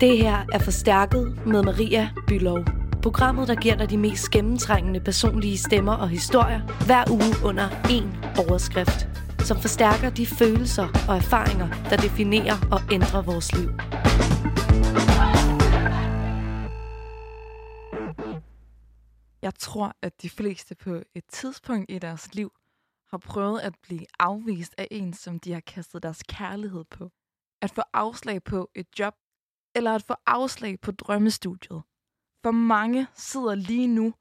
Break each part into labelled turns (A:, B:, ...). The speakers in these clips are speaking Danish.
A: Det her er Forstærket med Maria Bylov. Programmet, der giver dig de mest gennemtrængende personlige stemmer og historier hver uge under én overskrift, som forstærker de følelser og erfaringer, der definerer og ændrer vores liv.
B: Jeg tror, at de fleste på et tidspunkt i deres liv har prøvet at blive afvist af en, som de har kastet deres kærlighed på. At få afslag på et job, eller at få afslag på drømmestudiet. For mange sidder lige nu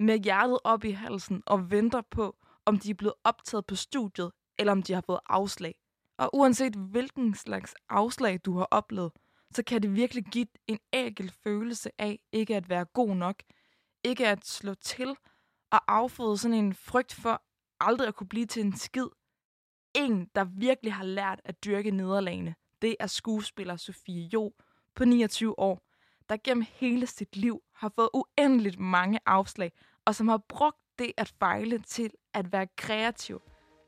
B: med hjertet op i halsen og venter på, om de er blevet optaget på studiet, eller om de har fået afslag. Og uanset hvilken slags afslag du har oplevet, så kan det virkelig give en ægel følelse af ikke at være god nok, ikke at slå til og afføde sådan en frygt for aldrig at kunne blive til en skid. En, der virkelig har lært at dyrke nederlagene, det er skuespiller Sofie Jo på 29 år, der gennem hele sit liv har fået uendeligt mange afslag, og som har brugt det at fejle til at være kreativ,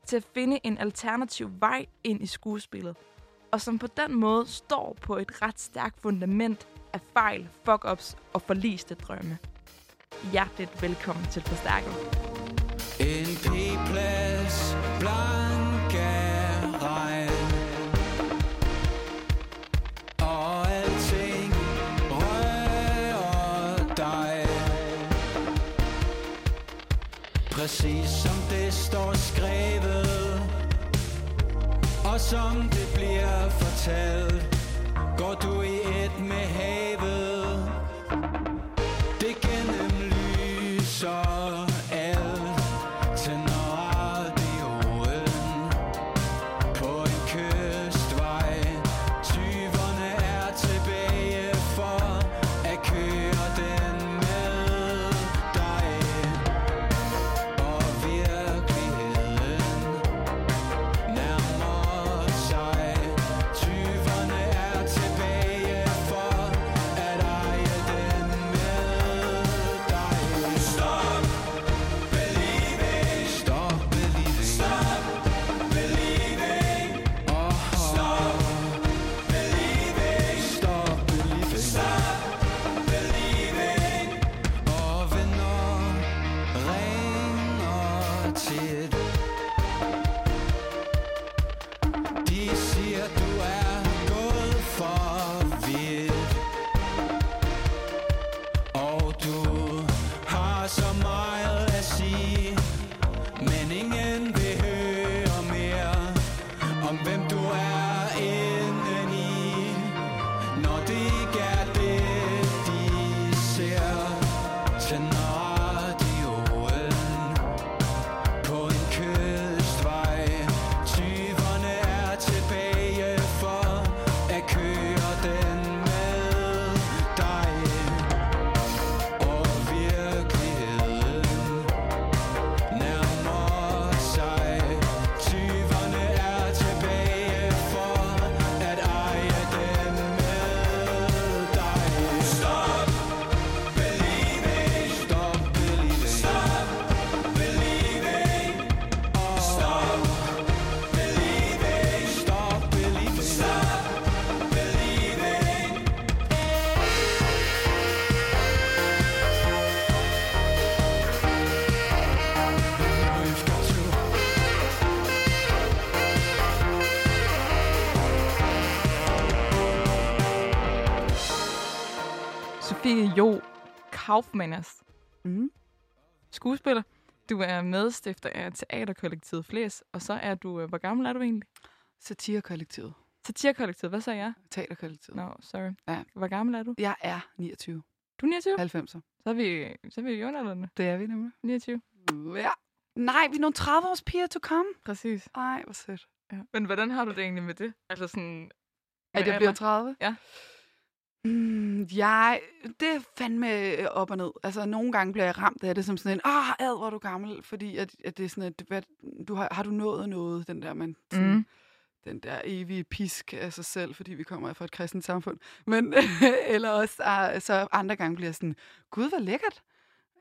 B: til at finde en alternativ vej ind i skuespillet, og som på den måde står på et ret stærkt fundament af fejl, fuck-ups og forliste drømme. Hjerteligt velkommen til Forstærket.
C: En P-plads Præcis som det står skrevet. Og som det bliver fortalt Går du i et med havet.
B: Kaufmanners,
D: Mm.
B: skuespiller. Du er medstifter af Teaterkollektivet Flæs, og så er du, øh, hvor gammel er du egentlig?
D: Satirekollektivet.
B: Satirkollektivet, hvad sagde jeg?
D: Teaterkollektivet.
B: No, sorry.
D: Ja.
B: Hvor gammel er du?
D: Jeg er 29.
B: Du er 29?
D: 90'er.
B: Så er vi, så er vi i jordalderne.
D: Det er vi nemlig.
B: 29.
D: Ja. Nej, vi er nogle 30 års piger to come.
B: Præcis.
D: Ej, hvor sødt.
B: Ja. Men hvordan har du det egentlig med det? Altså sådan...
D: At jeg bliver
B: alder?
D: 30?
B: Ja.
D: Mm, jeg, det er fandme øh, op og ned. Altså, nogle gange bliver jeg ramt af det som sådan en, ah, ad, hvor er du gammel, fordi at, at det er sådan, at hvad, du har, har du nået noget, den der, man, sådan,
B: Mm.
D: den der evige pisk af sig selv, fordi vi kommer fra et kristent samfund. Men, eller også, uh, så andre gange bliver jeg sådan, gud, hvor lækkert.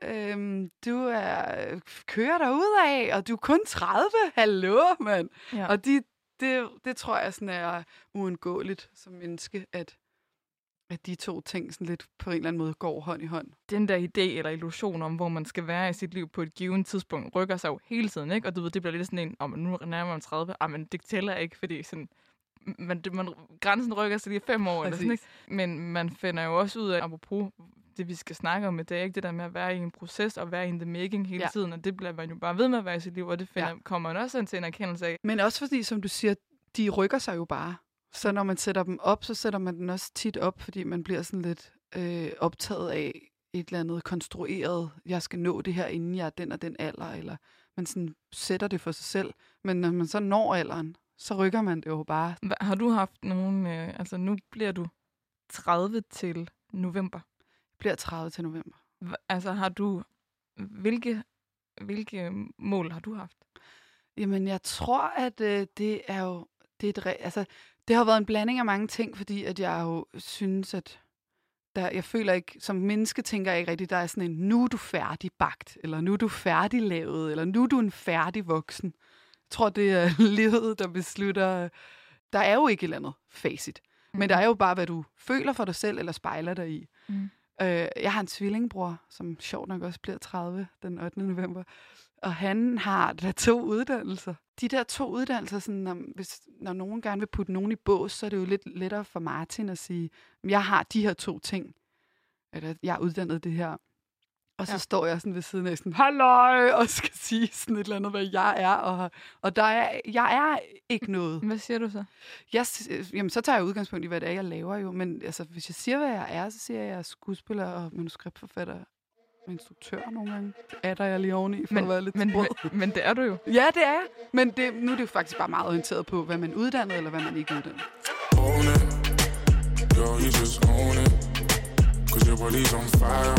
D: Øhm, du er kører der af, og du er kun 30. Hallo, mand.
B: Ja.
D: Og de, det, det tror jeg sådan er uundgåeligt som menneske, at at de to ting sådan lidt på en eller anden måde går hånd i hånd.
B: Den der idé eller illusion om, hvor man skal være i sit liv på et givet tidspunkt, rykker sig jo hele tiden, ikke? Og du ved, det bliver lidt sådan en, om oh, nu nærmer man 30, ah, men det tæller ikke, fordi sådan, man, det, man, grænsen rykker sig lige fem år, eller sådan, ikke? Men man finder jo også ud af, apropos det, vi skal snakke om i dag, ikke? det der med at være i en proces og være in the making hele
D: Ja.
B: tiden, og det bliver man jo bare ved med at være i sit liv, og det finder,
D: Ja.
B: kommer man også til en erkendelse af.
D: Men også fordi, som du siger, de rykker sig jo bare. Så når man sætter dem op, så sætter man den også tit op, fordi man bliver sådan lidt øh, optaget af et eller andet konstrueret, jeg skal nå det her, inden jeg er den og den alder, eller man sådan sætter det for sig selv. Men når man så når alderen, så rykker man det jo bare.
B: Hva- Har du haft nogen, øh, altså nu bliver du 30 til november.
D: bliver 30 til november.
B: Hva- Altså har du, hvilke, hvilke mål har du haft?
D: Jamen, jeg tror, at øh, det er jo... Det, er et, altså, det har været en blanding af mange ting, fordi at jeg jo synes, at der, jeg føler ikke, som menneske tænker jeg ikke rigtigt, der er sådan en, nu er du færdig bagt, eller nu er du færdig lavet, eller nu er du en færdig voksen. Jeg tror, det er livet, der beslutter. Der er jo ikke et eller andet facit. Men der er jo bare, hvad du føler for dig selv, eller spejler dig i.
B: Mm.
D: Øh, jeg har en tvillingbror, som sjovt nok også bliver 30 den 8. november. Og han har da to uddannelser. De der to uddannelser, sådan, når, hvis, når nogen gerne vil putte nogen i bås, så er det jo lidt lettere for Martin at sige, jeg har de her to ting. Eller jeg er uddannet det her. Og så ja. Står jeg sådan ved siden af sådan, halløj, og skal sige sådan et eller andet, hvad jeg er. Og, og der er, jeg er ikke noget.
B: Hvad siger du så?
D: Jeg, øh, jamen, så tager jeg udgangspunkt i, hvad det er, jeg laver jo. Men altså, hvis jeg siger, hvad jeg er, så siger jeg, at jeg er skuespiller og manuskriptforfatter instruktør nogle gange. Det er der jeg lige oveni, for
B: Men,
D: at være lidt
B: men, men, men det er du jo.
D: Ja, det er jeg. Men det, nu er det jo faktisk bare meget orienteret på, hvad man er uddannet, eller hvad man ikke er uddannet.
E: Yo, you just own it. Cause your body's on fire.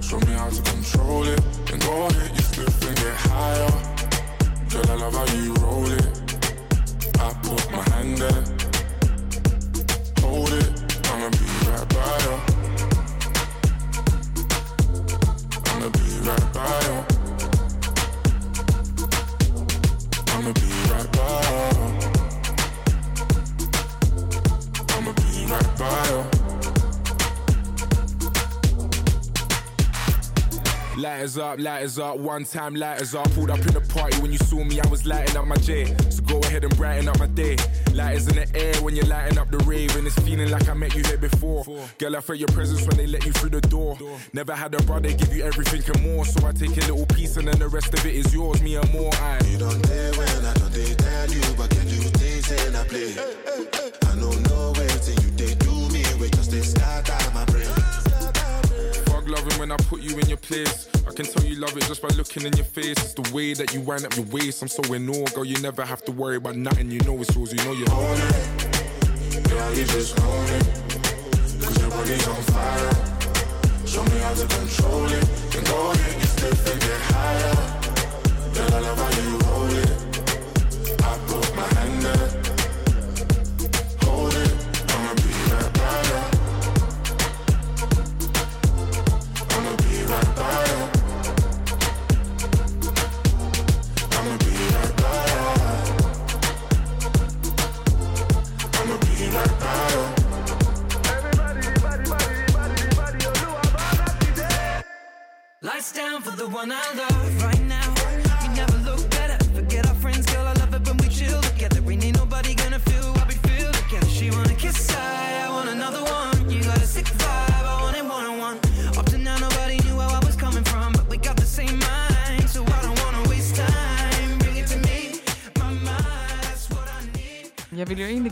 E: Show me how to control it. Then go ahead, you slip and get higher. Girl, I love how you roll it. I put my hand there. Hold it. I'ma be right by you. I'ma be right by you. I'ma be right by you. I'ma be right by you.
F: Lighters up, lighters up, one time lighters up. Pulled up in the party when you saw me, I was lighting up my J. So go ahead and brighten up my day. Lighters in the air when you're lighting up the rave, and it's feeling like I met you here before. Girl, I felt your presence when they let you through the door. Never had a brother give you everything and more, so I take a little piece and then the rest of it is yours, me and more. I.
E: You don't dare when I don't they tell you, but can you things in I play? I know no way till you they do me, we just they start my brain.
F: Loving when I put you in your place. I can tell you love it just by looking in your face. It's the way that you wind up your waist. I'm so in awe, girl. You never have to worry about nothing. You know it's yours. You know you own it.
E: Girl, you just own it. Cause your body's on fire. Show me how to control it. Then go ahead, you slip and get higher. Girl, I love how you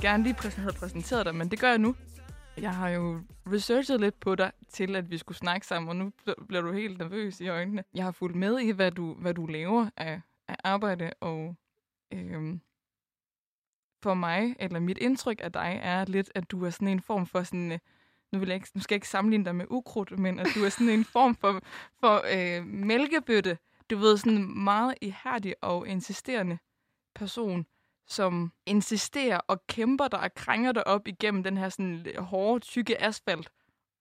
B: gerne lige præ- have præsenteret dig, men det gør jeg nu. Jeg har jo researchet lidt på dig, til at vi skulle snakke sammen, og nu bliver du helt nervøs i øjnene. Jeg har fulgt med i, hvad du, hvad du laver af, af arbejde, og øhm, for mig, eller mit indtryk af dig, er lidt, at du er sådan en form for sådan... øh, Nu, vil jeg ikke, nu skal jeg ikke sammenligne dig med ukrudt, men at du er sådan en form for, for øh, mælkebøtte. Du ved, sådan en meget ihærdig og insisterende person, som insisterer og kæmper dig og krænger dig op igennem den her sådan hårde, tykke asfalt,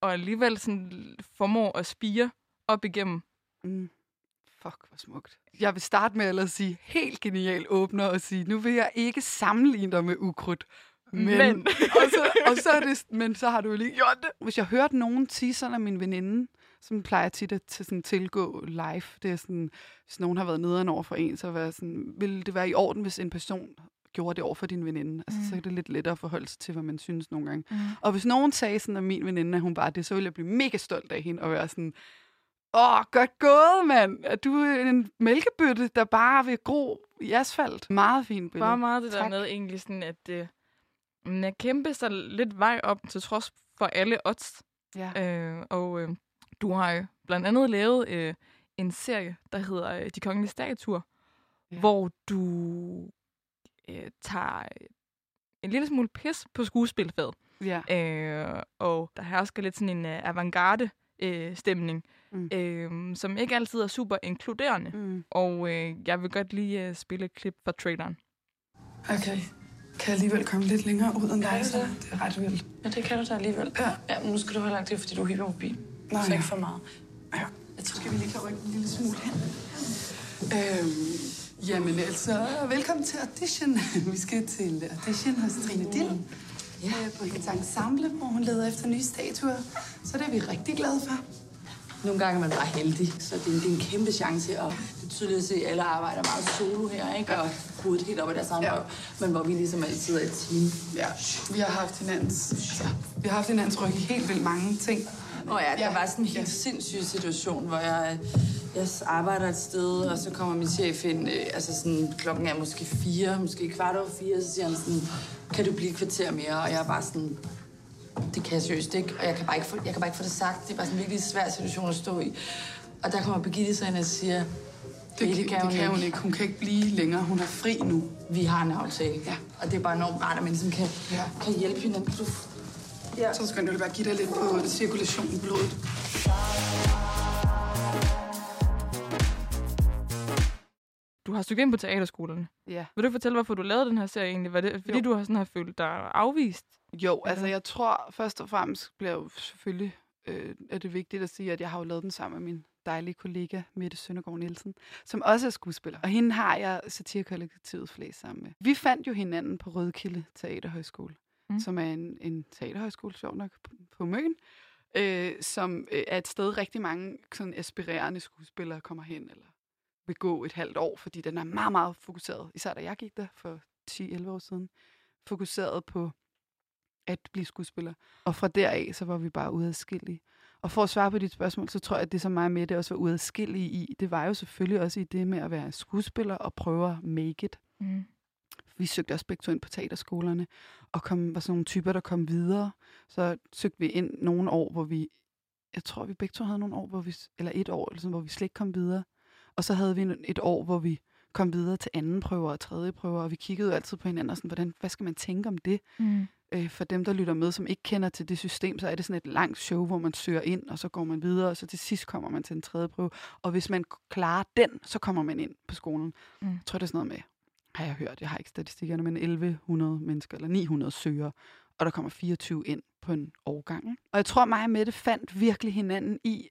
B: og alligevel sådan formår at spire op igennem.
D: Mm. Fuck, hvor smukt. Jeg vil starte med at sige helt genial åbner og sige, nu vil jeg ikke sammenligne dig med ukrudt, Men,
B: Men.
D: og, så, og så er det, men så har du jo lige gjort det. Hvis jeg hørte nogen sige sådan af min veninde, som plejer tit at til sådan tilgå live, det er sådan, hvis nogen har været nederen over for en, så være sådan, vil det være i orden, hvis en person gjorde det over for din veninde? Altså,
B: Mm.
D: så er det lidt lettere at forholde sig til, hvad man synes nogle gange.
B: Mm.
D: Og hvis nogen sagde sådan af min veninde, at hun var det, så ville jeg blive mega stolt af hende og være sådan, åh, godt gået, mand. At du er en mælkebøtte, der bare vil gro i asfalt. Meget fint billede.
B: Bare meget det der
D: Tak.
B: med egentlig sådan, at øh, man at kæmpe sig lidt vej op til trods for alle odds.
D: Ja.
B: Øh, og øh, du har jo blandt andet lavet øh, en serie, der hedder øh, De Kongelige Statuer,
D: Ja.
B: hvor du øh, tager en lille smule pis på skuespilfaget.
D: ja.
B: Øh, og der hersker lidt sådan en øh, avantgarde øh, stemning,
D: Mm.
B: øh, som ikke altid er super inkluderende.
D: Mm.
B: Og øh, jeg vil godt lige øh, spille et klip fra traileren.
D: Okay. Kan jeg alligevel komme lidt længere ud end dig, så det er ret vildt.
G: Ja, det kan du da alligevel.
D: Ja.
G: ja men nu skal du heller ikke det, fordi du er hypermobil.
D: Nå,
G: så
D: ja.
G: ikke for meget.
D: Ja. Jeg tror, skal vi lige kan rykke en lille smule hen. Øhm, jamen altså, velkommen til audition. Vi skal til audition hos Trine Dill. Ja. På hendes ensemble, hvor hun leder efter nye statuer. Så det er vi rigtig glade for.
G: Nogle gange er man bare heldig, så det er, en, det er en kæmpe chance. Og det er tydeligt at se, at alle arbejder meget solo her, ikke? Og hovedet helt op i deres egen
D: Ja.
G: Men hvor vi ligesom altid er et team.
D: Ja, vi har haft hinandens, altså, vi har haft hinandens ryg i helt vildt mange ting.
G: Og ja, der
D: Ja.
G: var sådan en helt
D: Ja.
G: sindssyg situation, hvor jeg, jeg arbejder et sted, og så kommer min chef ind, øh, altså sådan, klokken er måske fire, måske kvart over fire, så siger han sådan, kan du blive et kvarter mere? Og jeg er bare sådan, det kan jeg seriøst ikke, og jeg kan bare ikke få, jeg kan bare ikke få det sagt. Det er bare sådan en virkelig svær situation at stå i. Og der kommer Birgitte så ind og siger,
D: Det,
G: det,
D: det, kan, det kan hun ikke. Hun kan ikke blive længere. Hun er fri nu.
G: vi har en aftale.
D: Ja.
G: Og det er bare enormt rart, at man ligesom kan,
D: Ja.
G: kan hjælpe hinanden. Kan du
D: Ja. Så skal du bare give dig lidt på cirkulation i blodet.
B: Du har søgt ind på teaterskolerne.
D: Ja.
B: Vil du fortælle, hvorfor du lavede den her serie egentlig? Var det, fordi
D: Jo.
B: du har sådan har følt dig afvist?
D: Jo, altså jeg tror først og fremmest bliver jo selvfølgelig øh, er det vigtigt at sige, at jeg har jo lavet den sammen med min dejlige kollega Mette Søndergaard Nielsen, som også er skuespiller. Og hende har jeg satirekollektivet flest sammen med. Vi fandt jo hinanden på Rødkilde Teaterhøjskole, mm. Som er en, en teaterhøjskole, sjov nok, på, på Møn, øh, som øh, er et sted, rigtig mange sådan aspirerende skuespillere kommer hen, eller vil gå et halvt år, fordi den er meget, meget fokuseret, især da jeg gik der for 10-11 år siden, fokuseret på at blive skuespiller. Og fra deraf, så var vi bare uadskillige. Og for at svare på dit spørgsmål, så tror jeg, at det, som mig og Mette også var uadskillige i, det var jo selvfølgelig også i det med at være skuespiller og prøve at make it.
B: Mm.
D: Vi søgte også begge to ind på teaterskolerne, og kom, var sådan nogle typer, der kom videre. Så søgte vi ind nogle år, hvor vi, jeg tror, vi begge to havde nogle år, hvor vi, eller et år, eller sådan, hvor vi slet ikke kom videre. Og så havde vi et år, hvor vi kom videre til anden prøver og tredje prøver, og vi kiggede jo altid på hinanden og sådan, hvordan, hvad skal man tænke om det?
B: Mm.
D: øh, for dem, der lytter med, som ikke kender til det system, så er det sådan et langt show, hvor man søger ind, og så går man videre, og så til sidst kommer man til en tredje prøve. Og hvis man klarer den, så kommer man ind på skolen.
B: Mm.
D: Jeg tror, det er sådan noget med, har jeg hørt, jeg har ikke statistikkerne, men 1100 mennesker, eller 900 søger, og der kommer 24 ind på en årgang. Og jeg tror, mig og Mette fandt virkelig hinanden i,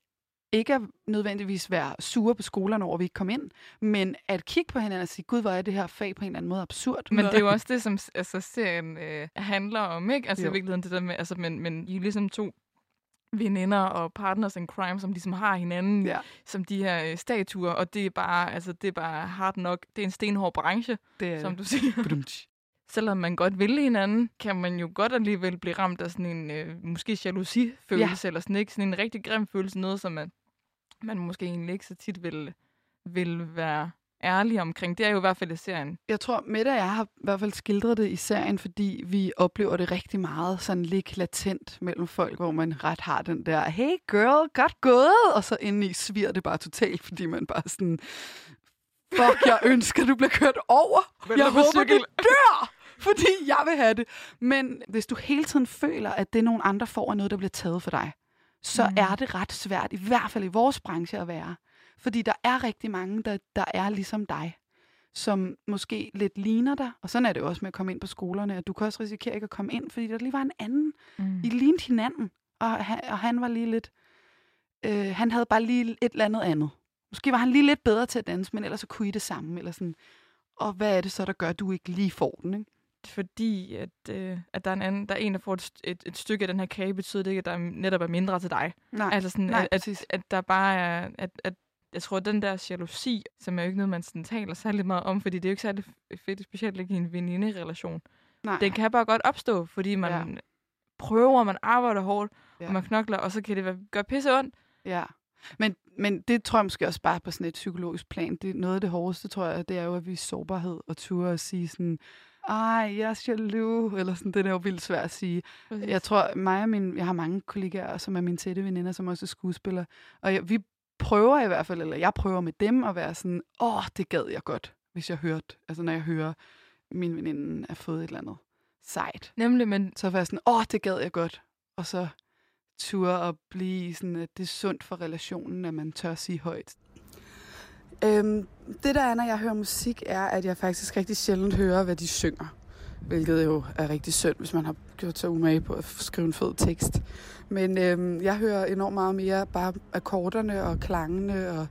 D: ikke at nødvendigvis være sure på skolerne over, at vi ikke kom ind, men at kigge på hinanden og sige, gud, hvor er det her fag på en eller anden måde absurd.
B: Men det er jo også det, som altså, serien øh, handler om, ikke? Altså
D: Jo.
B: i virkeligheden det der med, altså, men, men I er ligesom to veninder og partners in crime, som ligesom har hinanden
D: Ja,
B: som de her øh, statuer, og det er bare, altså, det er bare hard nok. Det er en stenhård branche,
D: det er
B: som du siger. Selvom man godt vil hinanden, kan man jo godt alligevel blive ramt af sådan en, øh, måske jalousi-følelse, ja. eller sådan, ikke? sådan en rigtig grim følelse, noget som man, man måske egentlig ikke så tit vil, vil være ærlig omkring. Det er jo i hvert fald i serien.
D: Jeg tror, Mette og jeg har i hvert fald skildret det i serien, fordi vi oplever det rigtig meget sådan lidt latent mellem folk, hvor man ret har den der, hey girl, godt gået, og så indeni sviger det bare totalt, fordi man bare sådan, fuck, jeg ønsker, du bliver kørt over.
B: Vælter
D: Jeg håber,
B: cykel."
D: du dør, fordi jeg vil have det. Men hvis du hele tiden føler, at det, nogle andre får, er noget, der bliver taget for dig, så
B: mm.
D: er det ret svært, i hvert fald i vores branche, at være. Fordi der er rigtig mange, der, der er ligesom dig som måske lidt ligner dig. Og sådan er det også med at komme ind på skolerne, at du kan også risikere ikke at komme ind, fordi der lige var en anden.
B: Mm.
D: I lignede hinanden, og han, og han var lige lidt... Øh, han havde bare lige et eller andet andet. Måske var han lige lidt bedre til at danse, men ellers så kunne I det samme. Eller sådan. Og hvad er det så, der gør, at du ikke lige får den? Ikke?
B: fordi at, øh, at der, er en anden, der er en, der får et, et, et stykke af den her kage, betyder det ikke, at der netop er mindre til dig.
D: Nej,
B: altså sådan,
D: nej,
B: at, at, at der bare er... At, at, jeg tror, at den der jalousi, som er jo ikke noget, man sådan taler særlig meget om, fordi det er jo ikke særlig fedt, specielt ikke i en veninde-relation.
D: nej.
B: Den kan bare godt opstå, fordi man
D: Ja.
B: prøver, man arbejder hårdt,
D: Ja.
B: og man knokler, og så kan det være, gøre pisse ondt.
D: Ja, men, men det tror jeg måske også bare på sådan et psykologisk plan. Det, noget af det hårdeste, tror jeg, det er jo at vise sårbarhed og ture at sige sådan, ej, jeg er jaloux, eller sådan, det er jo vildt svært at sige. Jeg tror, mig og min, jeg har mange kollegaer, som er mine tætte veninder, som også er skuespillere, og jeg, vi prøver i hvert fald, eller jeg prøver med dem at være sådan, åh, det gad jeg godt, hvis jeg hørte, altså når jeg hører, min veninde er fået et eller andet sejt.
B: Nemlig, men
D: Så være sådan, åh, det gad jeg godt. Og så ture at blive sådan, at det er sundt for relationen, at man tør sige højt. Øhm, det der er, når jeg hører musik, er, at jeg faktisk rigtig sjældent hører, hvad de synger. Hvilket jo er rigtig synd, hvis man har gjort sig umage på at skrive en fed tekst. Men øhm, jeg hører enormt meget mere bare akkorderne og klangene og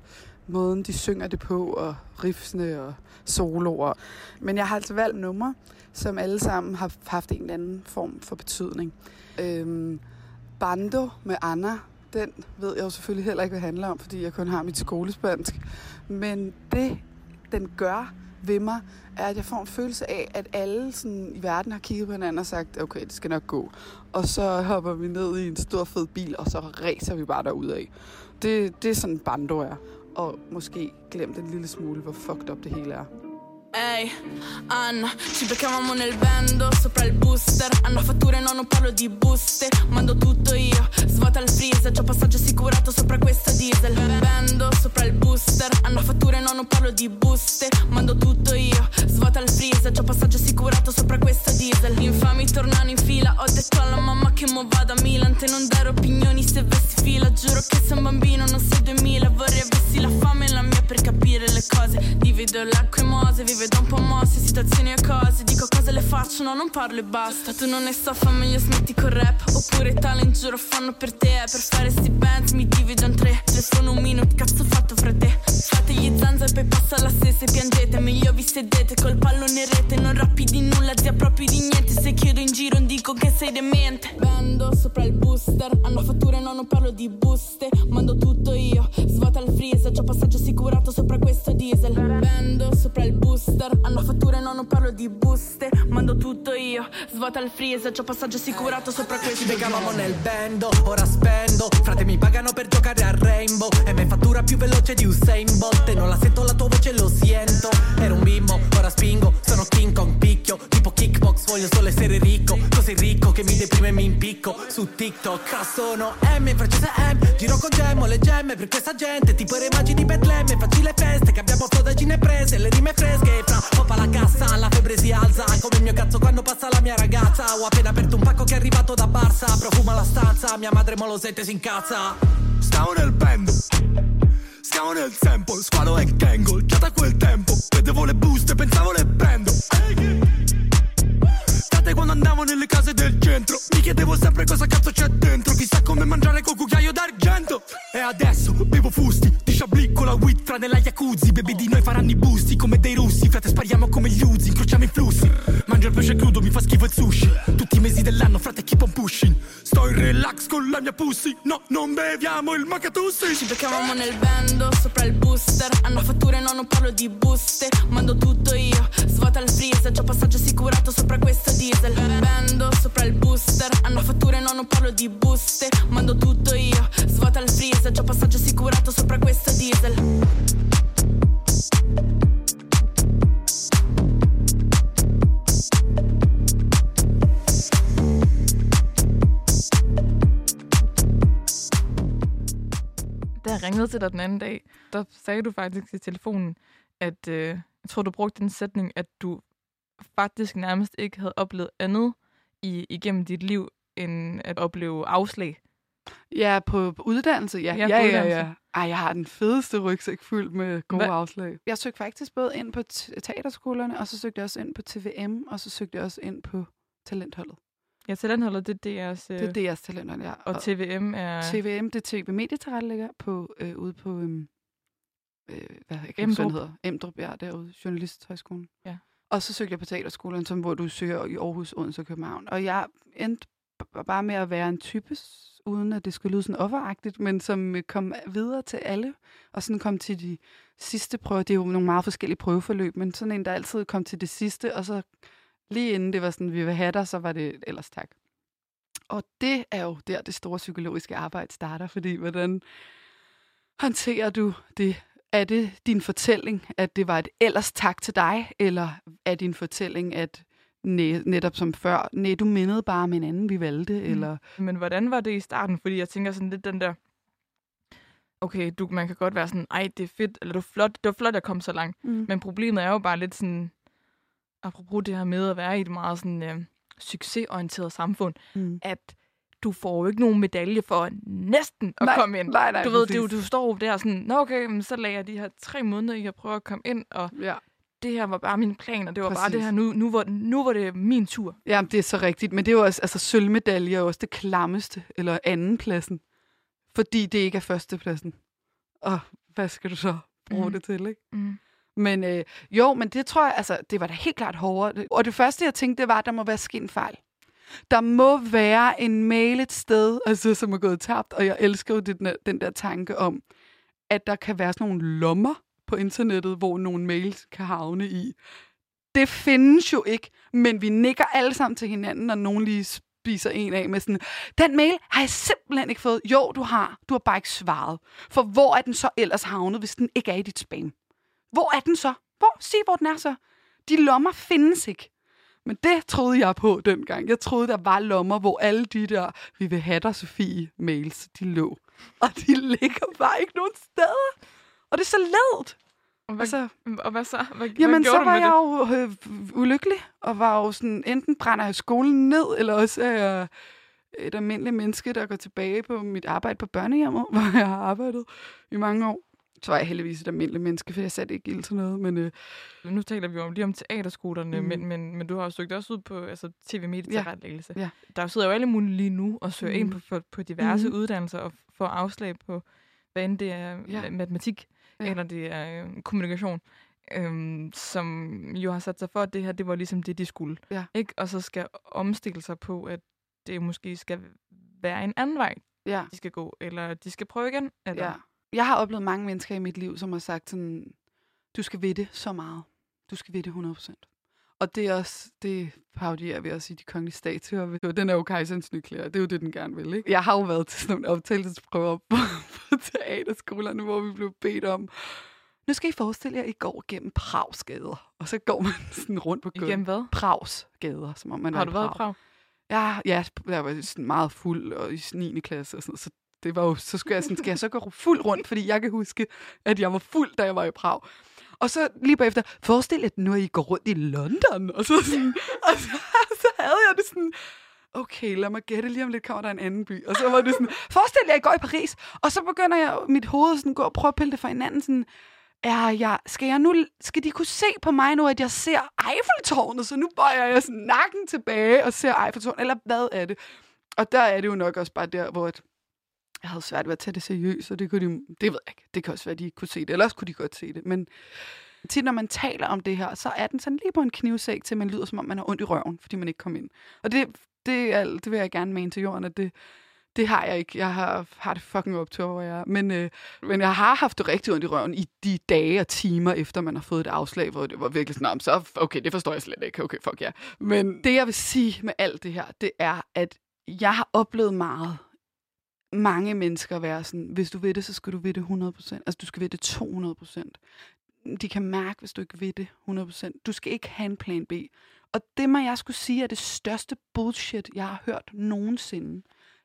D: måden, de synger det på, og riffsene og soloer. Men jeg har altså valgt numre, som alle sammen har haft en eller anden form for betydning. Øhm, Bando med Anna, den ved jeg jo selvfølgelig heller ikke, hvad det handler om, fordi jeg kun har mit skolespansk. Men det, den gør ved mig, er, at jeg får en følelse af, at alle sådan, i verden har kigget på hinanden og sagt, okay, det skal nok gå. Og så hopper vi ned i en stor fed bil, og så racer vi bare derudad. Det, det er sådan Bando er. Og måske glemt en lille smule, hvor fucked up det hele er.
H: Ehi, Anna, ci beccavamo nel bando sopra il booster. Hanno fatture, no, non parlo di buste. Mando tutto io, svuota il freezer. C'ho passaggio assicurato sopra questa diesel. Bando sopra il booster. Hanno fatture, no, non parlo di buste. Mando tutto io, svuota il freezer. C'ho passaggio assicurato sopra questa diesel. Infami tornano in fila. Ho detto alla mamma che mo vado a Milan. Te non dare opinioni se vesti fila. Giuro che sei un bambino, non sei 2000. Vorrei avessi la fame e la mia per capire le cose. Divido l'acqua e mose, vive da un po' mosse, situazioni e cose. Dico cose le faccio, no, non parlo e basta. Tu non ne so, fa meglio smetti col rap. Oppure talent giuro fanno per te. Per fare sti bands mi divido in tre. Telefono un minuto, cazzo fatto fra te. Fate gli zanza e poi passa la stessa e piangete. Meglio vi sedete col pallone in rete. Non rappi di nulla, zia proprio di niente. Se chiedo in giro non dico che sei demente. Vendo sopra il booster. Hanno fatture, no, non parlo di buste. Mando tutto io. Svuota il freezer. C'ho passaggio assicurato sopra questo diesel. Vendo sopra il booster. Hanno fatture, no, non parlo di buste. Mando tutto io. Svuota il freezer. C'ho passaggio assicurato sopra questo.
C: Ci nel bando, ora spendo. Frate mi pagano per giocare a Rainbow. E me fattura più veloce di Usain Bolt. E non la sento la tua voce, lo siento. Ero un bimbo, ora spingo Sono King Kong, picchio. Tipo kickbox, voglio solo essere ricco. Così ricco che mi deprime e mi impicco. Su TikTok ah, sono M, in francese M. Giro con gemmo, le gemme per questa gente. Tipo i re magi di Betlemme Facci le feste, che abbiamo flodagine prese Le rime fresche, fra poppa la cassa La febbre si alza, come il mio cazzo quando passa la mia ragazza. Ho appena aperto un pacco che è arrivato da Barça Profuma la stanza, mia madre molosette si incazza.
E: Stavo nel bando Stiamo nel tempo, squalo e tangle Già da quel tempo Vedevo le buste, pensavo le prendo State quando andavo nelle case del centro. Mi chiedevo sempre cosa cazzo c'è dentro. Chissà come mangiare col cucchiaio d'argento. E adesso bevo fusti Di sciablicco la weed fra nella jacuzzi. Baby di noi faranno i busti come dei russi. Frate spariamo come gli uzi, incrociamo i flussi. Mangio il pesce crudo, mi fa schifo il sushi. Tutti i mesi dell'anno, frate keep on pushing Sto in relax con la mia pussy No, non beviamo il macatussi
H: Ci beccavamo nel bando sopra il booster. Hanno fatture, no, non parlo di buste. Mando tutto io. Svuota il freezer. C'ho passaggio assicurato sopra questo diesel. Bando sopra il booster. Hanno fatture, no, non parlo di buste. Mando tutto io. Svuota il freezer. C'ho passaggio assicurato
B: jeg ringede til dig den anden dag, der sagde du faktisk i telefonen, at øh, jeg tror, du brugte den sætning, at du faktisk nærmest ikke havde oplevet andet i, igennem dit liv, end at opleve afslag.
D: Ja, på, på uddannelse, ja.
B: Ja,
D: Ja,
B: på
D: ja, ja,
B: uddannelse.
D: ja. Ej, jeg har den fedeste rygsæk fyldt med gode
B: Hva-
D: afslag. Jeg søgte faktisk både ind på t- teaterskolerne, og så søgte jeg også ind på TVM, og så søgte jeg også ind på talentholdet.
B: Ja, talentholdet, det er DR's, øh,
D: Det er DR's talenthold, ja.
B: og TVM er...
D: TVM, det er TV Medietilrettelægger på, øh, ude på, øhm, øh, hvad jeg kan
B: Emdrup.
D: hedder. Emdrup, ja, derude, Journalisthøjskolen.
B: Ja.
D: Og så søgte jeg på teaterskolen, som, hvor du søger i Aarhus, Odense og København. Og jeg endte bare med at være en type, uden at det skulle lyde sådan offeragtigt, men som øh, kom videre til alle, og sådan kom til de sidste prøver. Det er jo nogle meget forskellige prøveforløb, men sådan en, der altid kom til det sidste, og så lige inden det var sådan, vi vil have dig, så var det ellers tak. Og det er jo der, det store psykologiske arbejde starter, fordi hvordan håndterer du det? Er det din fortælling, at det var et ellers tak til dig, eller er din fortælling, at næ, netop som før, nej, du mindede bare om en anden, vi valgte, mm. eller...
B: Men hvordan var det i starten? Fordi jeg tænker sådan lidt den der... Okay, du, man kan godt være sådan, ej, det er fedt, eller det var flot, det var flot, at jeg kom så langt.
D: Mm.
B: Men problemet er jo bare lidt sådan, apropos det her med at være i et meget sådan, øh, succesorienteret samfund,
D: Mm.
B: at du får jo ikke nogen medalje for næsten at
D: Nej,
B: komme ind.
D: nej, nej,
B: du ved, du,
D: præcis.
B: du står der sådan, nå okay, men så lagde jeg de her tre måneder i at prøve at komme ind, og
D: Ja.
B: det her var bare min plan, og det var Præcis. bare det her, nu, nu, var, nu var det min tur.
D: Ja, det er så rigtigt. Men det er jo også, altså sølvmedalje er jo også det klammeste, eller andenpladsen. Fordi det ikke er førstepladsen. Og hvad skal du så bruge mm. det til, ikke?
B: Mm.
D: Men øh, jo, men det tror jeg, altså, det var da helt klart hårdere. Og det første, jeg tænkte, det var, at der må være sket en fejl. Der må være en mail et sted, altså, som er gået tabt, og jeg elsker jo den der, den der tanke om, at der kan være sådan nogle lommer på internettet, hvor nogle mails kan havne i. Det findes jo ikke, men vi nikker alle sammen til hinanden, når nogen lige spiser en af med sådan, den mail har jeg simpelthen ikke fået. Jo, du har. Du har bare ikke svaret. For hvor er den så ellers havnet, hvis den ikke er i dit spam? Hvor er den så? Hvor? Sig, hvor den er så. De lommer findes ikke. Men det troede jeg på dengang. Jeg troede, der var lommer, hvor alle de der, vi vil have dig, Sofie, mails, de lå. Og de ligger bare ikke nogen steder. Og det er så ledt.
B: Og hvad,
D: Altså,
B: og hvad så? Hvad,
D: Jamen,
B: hvad
D: så var jeg
B: det?
D: jo øh, ulykkelig, og var jo sådan, enten brænder jeg skolen ned, eller også er jeg et almindeligt menneske, der går tilbage på mit arbejde på børnehjemmet, hvor jeg har arbejdet i mange år. Var jeg heldigvis et almindeligt menneske, for jeg satte ikke ild til noget, men øh,
B: Nu taler vi jo lige om teaterskolerne,
D: Mm.
B: men, men, men du har jo søgt også ud på altså, tv-medietilrettelæggelse.
D: Ja.
B: Der sidder jo alle mulige lige nu og søger mm. ind på, på, på diverse mm. uddannelser og får afslag på, hvad end det er
D: Ja.
B: ja. matematik
D: Ja.
B: ja. eller det er øh, kommunikation, øhm, som jo har sat sig for, at det her det var ligesom det, de skulle.
D: Ja.
B: Ikke? Og så skal omstille sig på, at det måske skal være en anden vej,
D: ja.
B: de skal gå, eller de skal prøve igen. Eller,
D: ja. Jeg har oplevet mange mennesker i mit liv, som har sagt sådan, du skal ved det så meget. Du skal ved det 100%. Og det er også, det parodierer vi også i de kongelige statuer. Den er jo kejserens nyklæder. Det er jo det, den gerne vil, ikke? Jeg har jo været til sådan nogle optagelsesprøver på, på teaterskolerne, hvor vi blev bedt om, nu skal I forestille jer, at I går gennem Prags gader. Og så går man sådan rundt på gulvet.
B: Igennem hvad?
D: Prags gader, som om man
B: Har du været i.
D: Prag? Ja, ja, jeg var sådan meget fuld og i 9. klasse og sådan noget, så det var jo, så skulle jeg sådan, skal jeg så gå fuld rundt, fordi jeg kan huske, at jeg var fuld, da jeg var i Prag. Og så lige bagefter, forestil jer, at nu er I går rundt i London, og så, sådan, og så, så havde jeg det sådan, okay, lad mig gætte, lige om lidt kommer der en anden by. Og så var det sådan, forestil jer, at I går i Paris, og så begynder jeg mit hoved sådan gå og prøve at pille det fra hinanden, sådan, er jeg, skal, jeg nu, skal de kunne se på mig nu, at jeg ser Eiffeltårnet, så nu bøjer jeg sådan nakken tilbage og ser Eiffeltårnet, eller hvad er det? Og der er det jo nok også bare der, hvor at jeg havde svært ved at tage det seriøst, og det kunne de, det ved jeg ikke. Det kan også være, at de ikke kunne se det, eller også kunne de godt se det. Men tit, når man taler om det her, så er den sådan lige på en knivsæk, til man lyder, som om man har ondt i røven, fordi man ikke kom ind. Og det, det, er, det vil jeg gerne mene til jorden, at det, det har jeg ikke. Jeg har, har det fucking optur, hvor jeg er. Men, øh, men jeg har haft det rigtig ondt i røven i de dage og timer, efter man har fået et afslag, hvor det var virkelig sådan, så okay, det forstår jeg slet ikke. Okay, fuck ja. Yeah. Men det, jeg vil sige med alt det her, det er, at jeg har oplevet meget mange mennesker være sådan, hvis du ved det, så skal du ved det 100%. Altså, du skal ved det 200%. De kan mærke, hvis du ikke ved det 100%. Du skal ikke have en plan B. Og det må jeg skulle sige er det største bullshit, jeg har hørt nogensinde.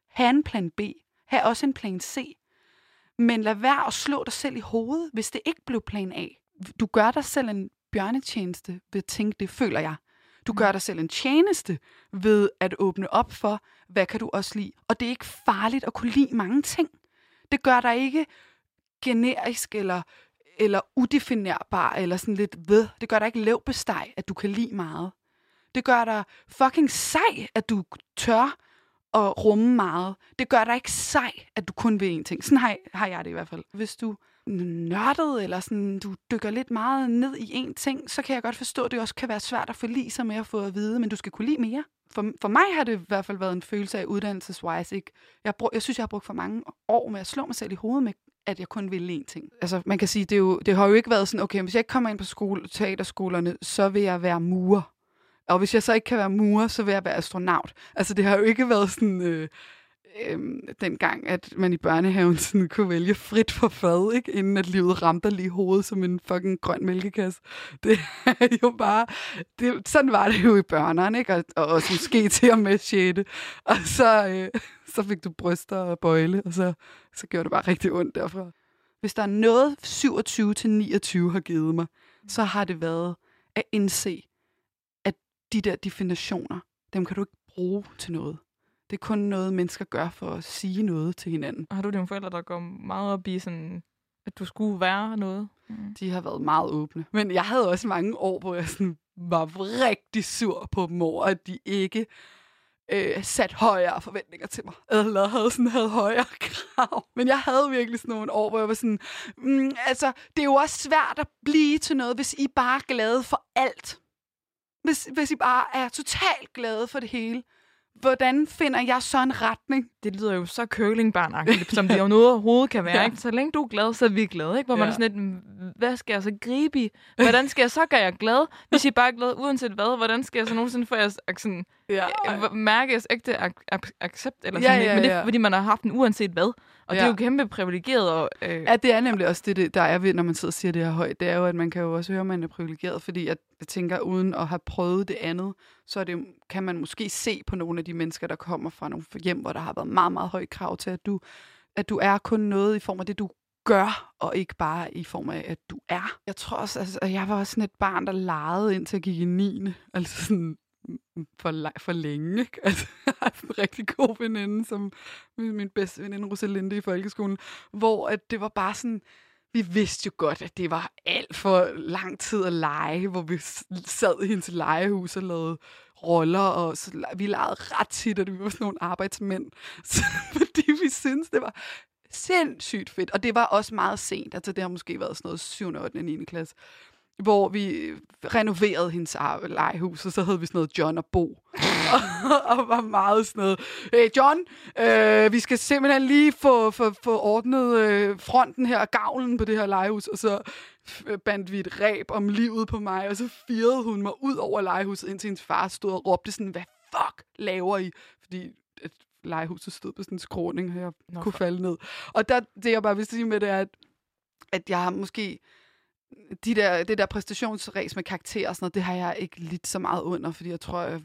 D: Ha' en plan B. Ha' også en plan C. Men lad være at slå dig selv i hovedet, hvis det ikke blev plan A. Du gør dig selv en bjørnetjeneste ved at tænke det, føler jeg. Du gør dig selv en tjeneste ved at åbne op for, hvad kan du også lide. Og det er ikke farligt at kunne lide mange ting. Det gør dig ikke generisk eller, eller udefinerbar eller sådan lidt ved. Det gør dig ikke levbesteg, at du kan lide meget. Det gør dig fucking sej, at du tør at rumme meget. Det gør dig ikke sej, at du kun vil én ting. Sådan har, har jeg det i hvert fald. Hvis du nørdet, eller sådan, du dykker lidt meget ned i en ting, så kan jeg godt forstå, at det også kan være svært at forlige sig med at få at vide, men du skal kunne lide mere. For, for mig har det i hvert fald været en følelse af uddannelseswise. Ikke? Jeg, brug, jeg synes, jeg har brugt for mange år med at slå mig selv i hovedet med, at jeg kun ville én ting. Altså, man kan sige, det, er jo, det har jo ikke været sådan, okay, hvis jeg ikke kommer ind på skole, teaterskolerne, så vil jeg være murer. Og hvis jeg så ikke kan være murer, så vil jeg være astronaut. Altså, det har jo ikke været sådan... Øh, øh, dengang, at man i børnehaven sådan kunne vælge frit for fad, ikke? inden at livet ramte lige hovedet som en fucking grøn mælkekasse. Det er jo bare... Det, sådan var det jo i børnene, ikke? Og, og også måske til og med 6. Og så, øh, så fik du bryster og bøjle, og så, så gjorde det bare rigtig ondt derfra. Hvis der er noget 27-29 har givet mig, så har det været at indse, at de der definitioner, dem kan du ikke bruge til noget. Det er kun noget, mennesker gør for at sige noget til hinanden.
B: Har du dine forældre, der går meget op i sådan, at du skulle være noget?
D: Mm. De har været meget åbne. Men jeg havde også mange år, hvor jeg sådan var rigtig sur på dem over, at de ikke øh, sat højere forventninger til mig. Eller havde sådan havde højere krav. Men jeg havde virkelig sådan nogle år, hvor jeg var sådan, mm, altså, det er jo også svært at blive til noget, hvis I bare er glade for alt. Hvis, hvis I bare er totalt glade for det hele hvordan finder jeg så en retning?
B: Det lyder jo så curlingbarnagtigt, som det jo noget overhovedet kan være. Ja. Ikke? Så længe du er glad, så er vi glade. Ikke? Hvor ja. man er sådan lidt, hvad skal jeg så gribe i? Hvordan skal jeg så gøre jer glad? Hvis I bare er glad, uanset hvad, hvordan skal jeg så nogensinde få jeres sådan, ja. mærke jeres ægte accept? Eller sådan, ja, ja, ja. Men det er, fordi man har haft den uanset hvad. Og ja. det er jo kæmpe privilegeret. Og,
D: øh... Ja, det er nemlig også det, der er ved, når man sidder og siger det her højt. Det er jo, at man kan jo også høre, at man er privilegeret, fordi at, jeg tænker, uden at have prøvet det andet, så er det, kan man måske se på nogle af de mennesker, der kommer fra nogle hjem, hvor der har været meget, meget højt krav til, at du, at du er kun noget i form af det, du gør, og ikke bare i form af, at du er. Jeg tror også, altså, at jeg var sådan et barn, der legede indtil jeg gik i 9. Altså sådan, mm, mm, for, for længe. Ikke? Altså, jeg har en rigtig god veninde, som min bedste veninde Rosalinde i folkeskolen, hvor at det var bare sådan, vi vidste jo godt, at det var alt for lang tid at lege, hvor vi sad i hendes legehus og lavede roller, og så, vi legede ret tit, at vi var sådan nogle arbejdsmænd, så, fordi vi syntes, det var sindssygt fedt. Og det var også meget sent, altså det har måske været sådan noget 7. 8. 9. klasse hvor vi renoverede hendes legehus, og så havde vi sådan noget John og Bo. og, og var meget sådan noget, hey John, øh, vi skal simpelthen lige få, få, få ordnet øh, fronten her, gavlen på det her legehus, og så bandt vi et ræb om livet på mig, og så firede hun mig ud over legehuset, indtil hendes far stod og råbte sådan, hvad fuck laver I? Fordi at legehuset stod på sådan en skråning, og jeg Nå, kunne falde ned. Og der, det jeg bare vil sige med det er, at, at jeg har måske de der, det der præstationsræs med karakterer og sådan noget, det har jeg ikke lidt så meget under, fordi jeg tror, jeg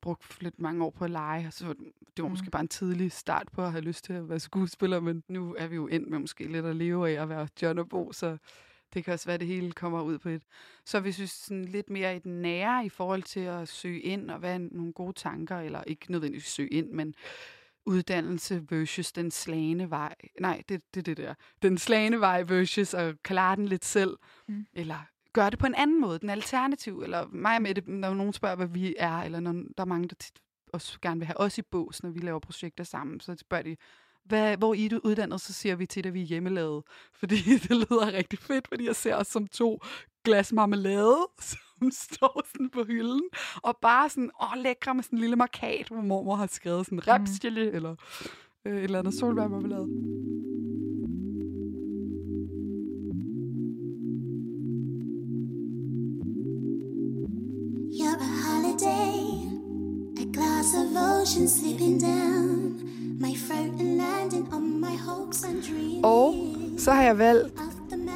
D: brugt lidt mange år på at lege, så det var mm. måske bare en tidlig start på at have lyst til at være skuespiller, men nu er vi jo ind med måske lidt at leve af at være John og Bo, så det kan også være, at det hele kommer ud på et. Så vi sådan lidt mere i den nære i forhold til at søge ind og være nogle gode tanker, eller ikke nødvendigvis søge ind, men uddannelse versus den slagende vej. Nej, det er det, det der. Den slagende vej versus at klare den lidt selv. Mm. Eller gøre det på en anden måde, den alternativ. Eller mig med det, når nogen spørger, hvad vi er, eller når der er mange, der tit også gerne vil have os i bås, når vi laver projekter sammen, så spørger de, hvad, hvor I er uddannet, så siger vi til, at vi er hjemmelavet. Fordi det lyder rigtig fedt, fordi jeg ser os som to glas marmelade, som står sådan på hylden, og bare sådan, åh, lækre med sådan en lille markat, hvor mormor har skrevet sådan repsjelly, mm. eller øh, et eller andet solbærmarmelade. You're a holiday, a glass of ocean slipping down my throat and landing on my hopes and dreams. Og så har jeg valgt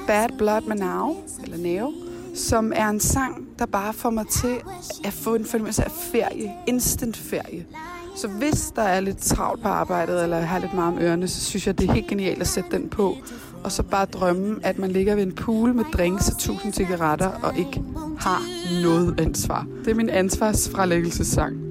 D: Bad Blood med Now, eller Neo, som er en sang, der bare får mig til at få en fornemmelse af ferie, instant ferie. Så hvis der er lidt travlt på arbejdet, eller har lidt meget om ørerne, så synes jeg, det er helt genialt at sætte den på. Og så bare drømme, at man ligger ved en pool med drinks og tusind cigaretter, og ikke har noget ansvar. Det er min ansvarsfralæggelsessang.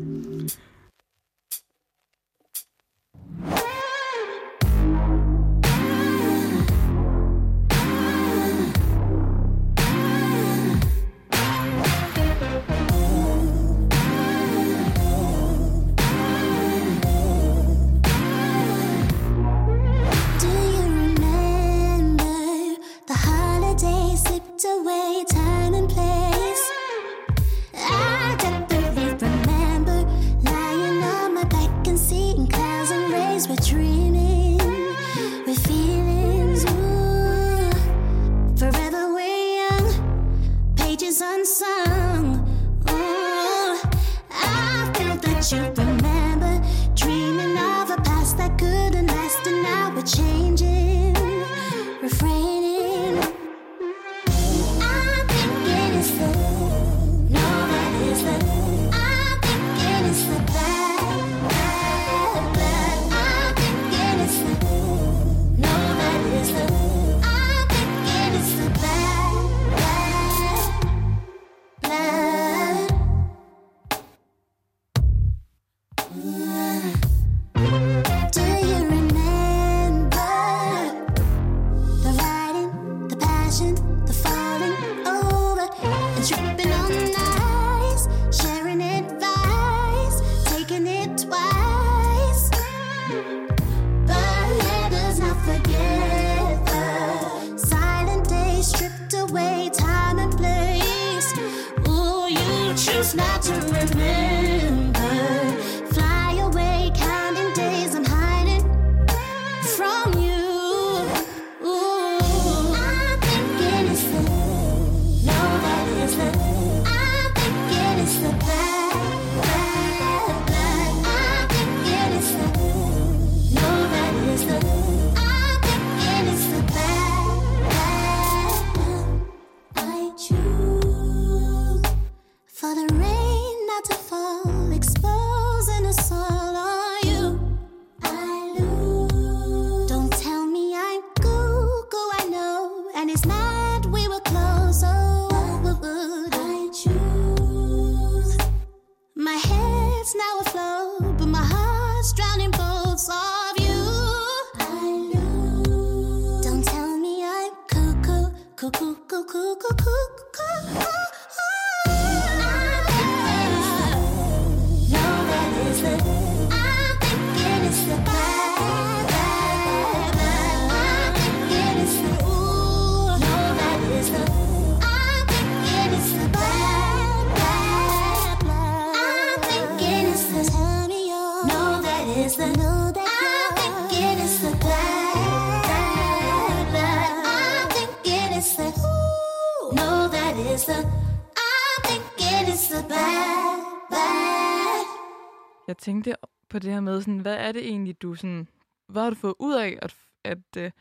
B: Jeg tænkte på det her med, sådan, hvad er det egentlig, du sådan, hvad har du fået ud af at, at, øh,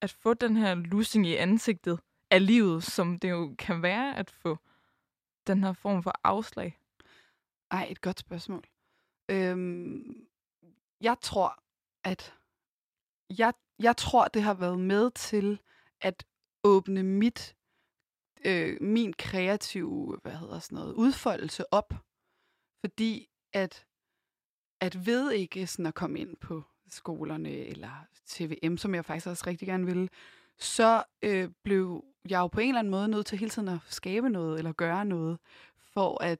B: at få den her lussing i ansigtet af livet, som det jo kan være at få den her form for afslag?
D: Ej, et godt spørgsmål. Øhm, jeg tror, at jeg, jeg tror, det har været med til at åbne mit øh, min kreative, hvad hedder sådan noget, udfoldelse op. Fordi at, at ved ikke sådan at komme ind på skolerne eller TVM, som jeg faktisk også rigtig gerne ville, så øh, blev jeg jo på en eller anden måde nødt til hele tiden at skabe noget eller gøre noget, for at,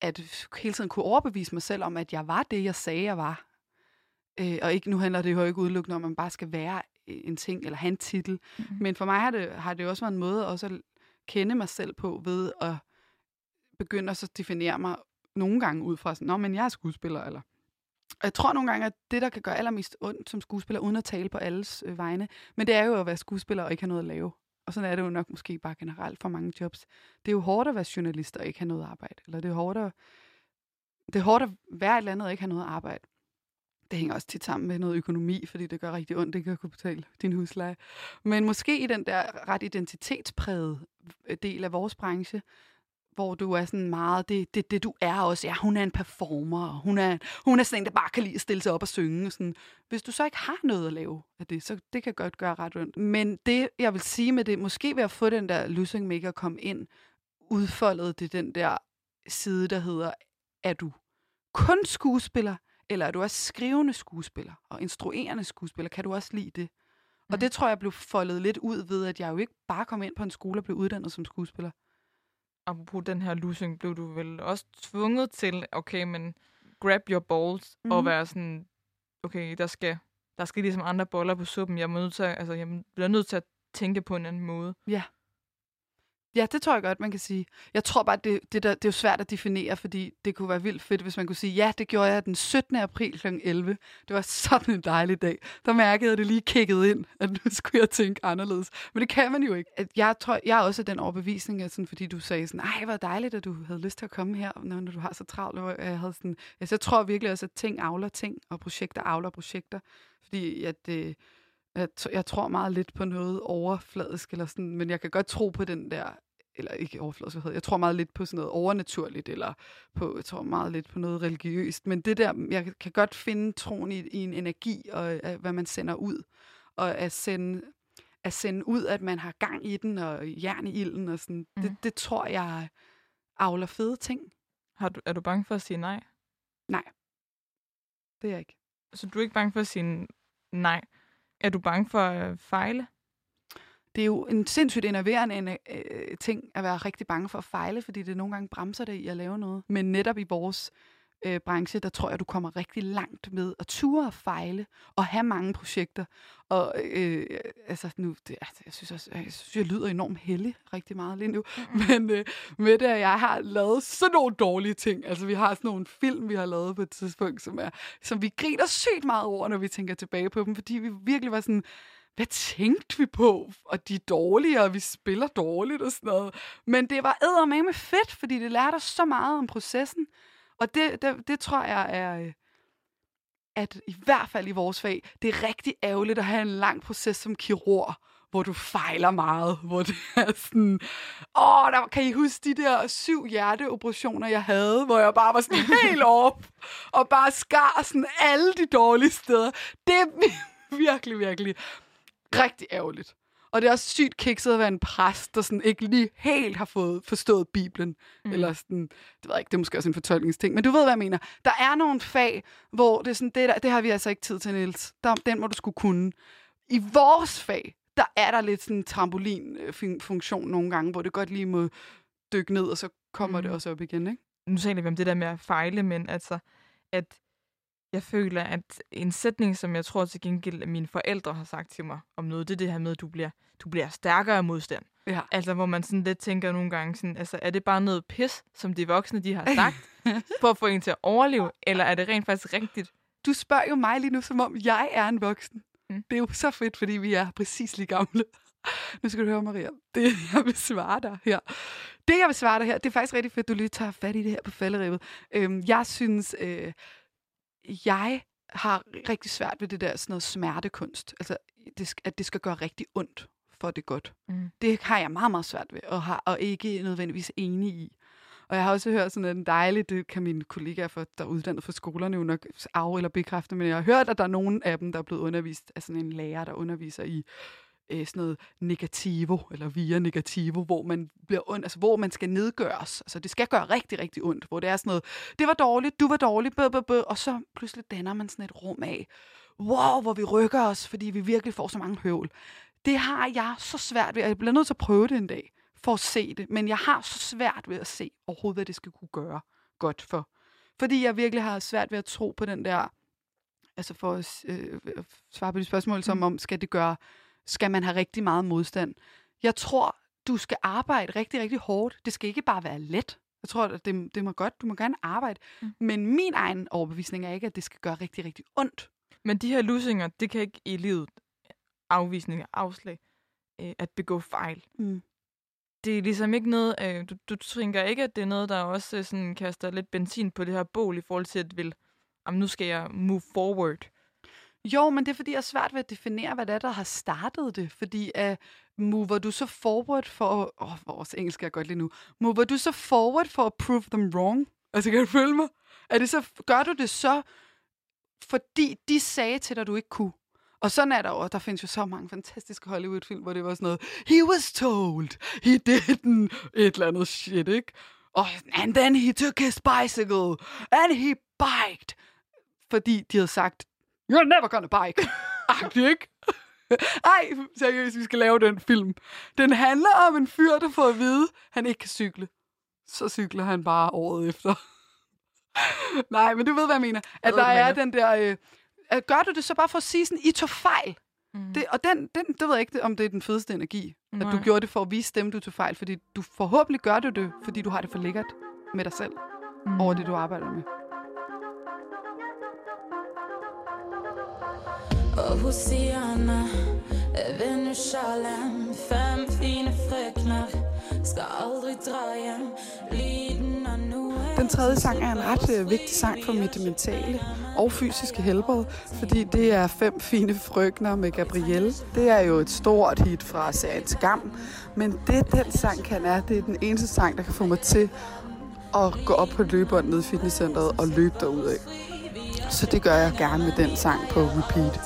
D: at hele tiden kunne overbevise mig selv om, at jeg var det, jeg sagde, jeg var. Øh, og ikke, nu handler det jo ikke udelukkende om, at man bare skal være en ting eller have en titel. Mm-hmm. Men for mig har det, har det også været en måde også at kende mig selv på ved at begynde at så definere mig nogle gange ud fra sådan, Nå, men jeg er skuespiller, eller og jeg tror nogle gange, at det, der kan gøre allermest ondt som skuespiller, uden at tale på alles øh, vegne, men det er jo at være skuespiller og ikke have noget at lave. Og sådan er det jo nok måske bare generelt for mange jobs. Det er jo hårdt at være journalist og ikke have noget arbejde. Eller det er hårdt at, det er hårdt at være et eller andet og ikke have noget arbejde. Det hænger også tit sammen med noget økonomi, fordi det gør rigtig ondt, det kan kunne betale din husleje. Men måske i den der ret identitetspræget øh, del af vores branche, hvor du er sådan meget, det, det, det du er også, ja, hun er en performer, og hun er, hun er sådan en, der bare kan lide at stille sig op og synge. Og sådan. Hvis du så ikke har noget at lave af det, så det kan godt gøre ret ondt. Men det, jeg vil sige med det, måske ved at få den der losing maker komme ind, udfoldet det den der side, der hedder, er du kun skuespiller, eller er du også skrivende skuespiller og instruerende skuespiller? Kan du også lide det? Og det tror jeg blev foldet lidt ud ved, at jeg jo ikke bare kom ind på en skole og blev uddannet som skuespiller.
B: Apropos den her losing, blev du vel også tvunget til, okay, men grab your balls mm. og
D: Mhm.
B: være sådan, okay, der skal, der skal ligesom andre boller på suppen. Jeg, må nødt til, altså, jeg bliver nødt til at tænke på en anden måde.
D: Ja. Ja, det tror jeg godt, man kan sige. Jeg tror bare, det, det, der, det er jo svært at definere, fordi det kunne være vildt fedt, hvis man kunne sige, ja, det gjorde jeg den 17. april kl. 11. Det var sådan en dejlig dag. Der mærkede jeg det lige kigget ind, at nu skulle jeg tænke anderledes. Men det kan man jo ikke. At Jeg tror, jeg er også den overbevisning, at sådan, fordi du sagde sådan, ej, hvor dejligt, at du havde lyst til at komme her, når når du har så travlt. Og Jeg, havde sådan, altså, jeg tror virkelig også, at ting avler ting, og projekter avler projekter. Fordi at, øh, jeg, jeg tror meget lidt på noget overfladisk, eller sådan, men jeg kan godt tro på den der, eller ikke overfladisk, jeg tror meget lidt på sådan noget overnaturligt, eller på, jeg tror meget lidt på noget religiøst, men det der, jeg kan godt finde troen i, i en energi, og øh, hvad man sender ud, og at sende, at sende ud, at man har gang i den, og jern i ilden, og sådan, mm. det, det tror jeg avler fede ting.
B: Har du, er du bange for at sige nej?
D: Det er jeg ikke.
B: Så du er ikke bange for at sige nej? Er du bange for at fejle?
D: det er jo en sindssygt enerverende en, øh, ting at være rigtig bange for at fejle, fordi det nogle gange bremser dig i at lave noget. Men netop i vores øh, branche, der tror jeg, du kommer rigtig langt med at ture og fejle og have mange projekter. Og øh, altså nu, det, altså, jeg synes også, jeg, synes, jeg lyder enormt heldig rigtig meget lige nu. Men øh, med det, at jeg har lavet sådan nogle dårlige ting. Altså vi har sådan nogle film, vi har lavet på et tidspunkt, som, er, som vi griner sygt meget over, når vi tænker tilbage på dem, fordi vi virkelig var sådan, hvad tænkte vi på? Og de er dårlige, og vi spiller dårligt og sådan noget. Men det var eddermame fedt, fordi det lærte os så meget om processen. Og det, det, det tror jeg er, øh, at i hvert fald i vores fag, det er rigtig ærgerligt at have en lang proces som kirurg, hvor du fejler meget, hvor det er sådan, åh, der, kan I huske de der syv hjerteoperationer, jeg havde, hvor jeg bare var sådan helt op, og bare skar sådan alle de dårlige steder. Det er virkelig, virkelig rigtig ærgerligt. Og det er også sygt kikset at være en præst, der sådan ikke lige helt har fået forstået Bibelen. Mm. Eller sådan, det ved jeg ikke, det er måske også en fortolkningsting. Men du ved, hvad jeg mener. Der er nogle fag, hvor det er sådan, det, der, det har vi altså ikke tid til, Niels. Der, den må du skulle kunne. I vores fag, der er der lidt sådan en trampolin-funktion nogle gange, hvor det godt lige må dykke ned, og så kommer mm. det også op igen, ikke?
B: Nu taler vi om det der med at fejle, men altså, at jeg føler, at en sætning, som jeg tror til gengæld, at mine forældre har sagt til mig om noget, det er det her med, at du bliver, du bliver stærkere af modstand.
D: Ja.
B: Altså, hvor man sådan lidt tænker nogle gange, sådan, altså, er det bare noget pis, som de voksne de har sagt, for at få en til at overleve, eller er det rent faktisk rigtigt?
D: Du spørger jo mig lige nu, som om jeg er en voksen.
B: Mm.
D: Mm. Det er jo så fedt, fordi vi er præcis lige gamle. Nu skal du høre, Maria. Det, jeg vil svare dig her. Det, jeg vil svare dig her, det er faktisk rigtig fedt, at du lige tager fat i det her på falderibet. Øhm, jeg synes, øh, jeg har rigtig svært ved det der sådan noget smertekunst. Altså, det, at det skal gøre rigtig ondt for det godt.
B: Mm.
D: Det har jeg meget, meget svært ved, og, har, og ikke nødvendigvis enig i. Og jeg har også hørt sådan en dejlig, det kan mine kollegaer, for, der er uddannet for skolerne jo nok af- eller bekræfte, men jeg har hørt, at der er nogen af dem, der er blevet undervist af sådan en lærer, der underviser i øh, sådan noget negativo, eller via negativo, hvor man bliver ond, altså hvor man skal nedgøres. Altså det skal gøre rigtig, rigtig ondt, hvor det er sådan noget, det var dårligt, du var dårlig, bøh, bøh, bøh, og så pludselig danner man sådan et rum af, wow, hvor vi rykker os, fordi vi virkelig får så mange høvl. Det har jeg så svært ved, og jeg bliver nødt til at prøve det en dag, for at se det, men jeg har så svært ved at se overhovedet, hvad det skal kunne gøre godt for. Fordi jeg virkelig har svært ved at tro på den der, altså for at øh, svare på de spørgsmål, som om, skal det gøre, skal man have rigtig meget modstand? Jeg tror, du skal arbejde rigtig, rigtig hårdt. Det skal ikke bare være let. Jeg tror, at det, det må godt, du må gerne arbejde.
B: Mm.
D: Men min egen overbevisning er ikke, at det skal gøre rigtig, rigtig ondt.
B: Men de her lusinger, det kan ikke i livet afvisning og afslag øh, at begå fejl.
D: Mm.
B: Det er ligesom ikke noget, øh, du, du tænker ikke, at det er noget, der også øh, sådan kaster lidt benzin på det her bål i forhold til at vil, jamen, nu skal jeg move forward.
D: Jo, men det er fordi, jeg er svært ved at definere, hvad det er, der har startet det. Fordi øh, uh, mover du så forward for... Åh, oh, vores engelsk er godt lige nu. Mover du så forward for at prove them wrong? Altså, kan du følge mig? Er det så, gør du det så, fordi de sagde til dig, at du ikke kunne? Og sådan er der også. der findes jo så mange fantastiske Hollywood-film, hvor det var sådan noget, he was told, he didn't, et eller andet shit, ikke? Og, and then he took his bicycle, and he biked. Fordi de havde sagt, you're never gonna bike. Agtigt, ikke? Ej, seriøst, vi skal lave den film. Den handler om en fyr, der får at vide, at han ikke kan cykle. Så cykler han bare året efter. Nej, men du ved, hvad jeg mener. At
B: ved,
D: der er
B: mener.
D: den der... Øh, at gør du det så bare for at sige sådan, I tog fejl?
I: Mm.
D: Det, og den, den, det ved jeg ikke, om det er den fedeste energi, at du
I: Nej.
D: gjorde det for at vise dem, du tog fejl. Fordi du forhåbentlig gør du det, fordi du har det for lækkert med dig selv,
I: Mm.
D: over det, du arbejder med.
J: Og Hosianna ved nu Fem fine frøkner skal aldrig dra hjem Lyden nu
D: Den tredje sang er en ret øh, vigtig sang for mit mentale og fysiske helbred, fordi det er fem fine frøkner med Gabrielle. Det er jo et stort hit fra serien Skam, men det den sang kan er, det er den eneste sang, der kan få mig til at gå op på løbebåndet nede i fitnesscenteret og løbe derudad. Så det gør jeg gerne med den sang på repeat.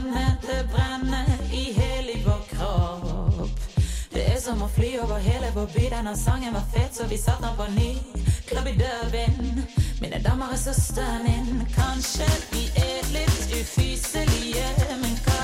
J: Å kjenne det i hele vår krop Det er som at fly over hele vår by. Denne sangen var fed, så vi satte den på ny. Klubb i døven Mine damer og søsteren din. Kanskje vi er lidt ufyselige, men
I: kanskje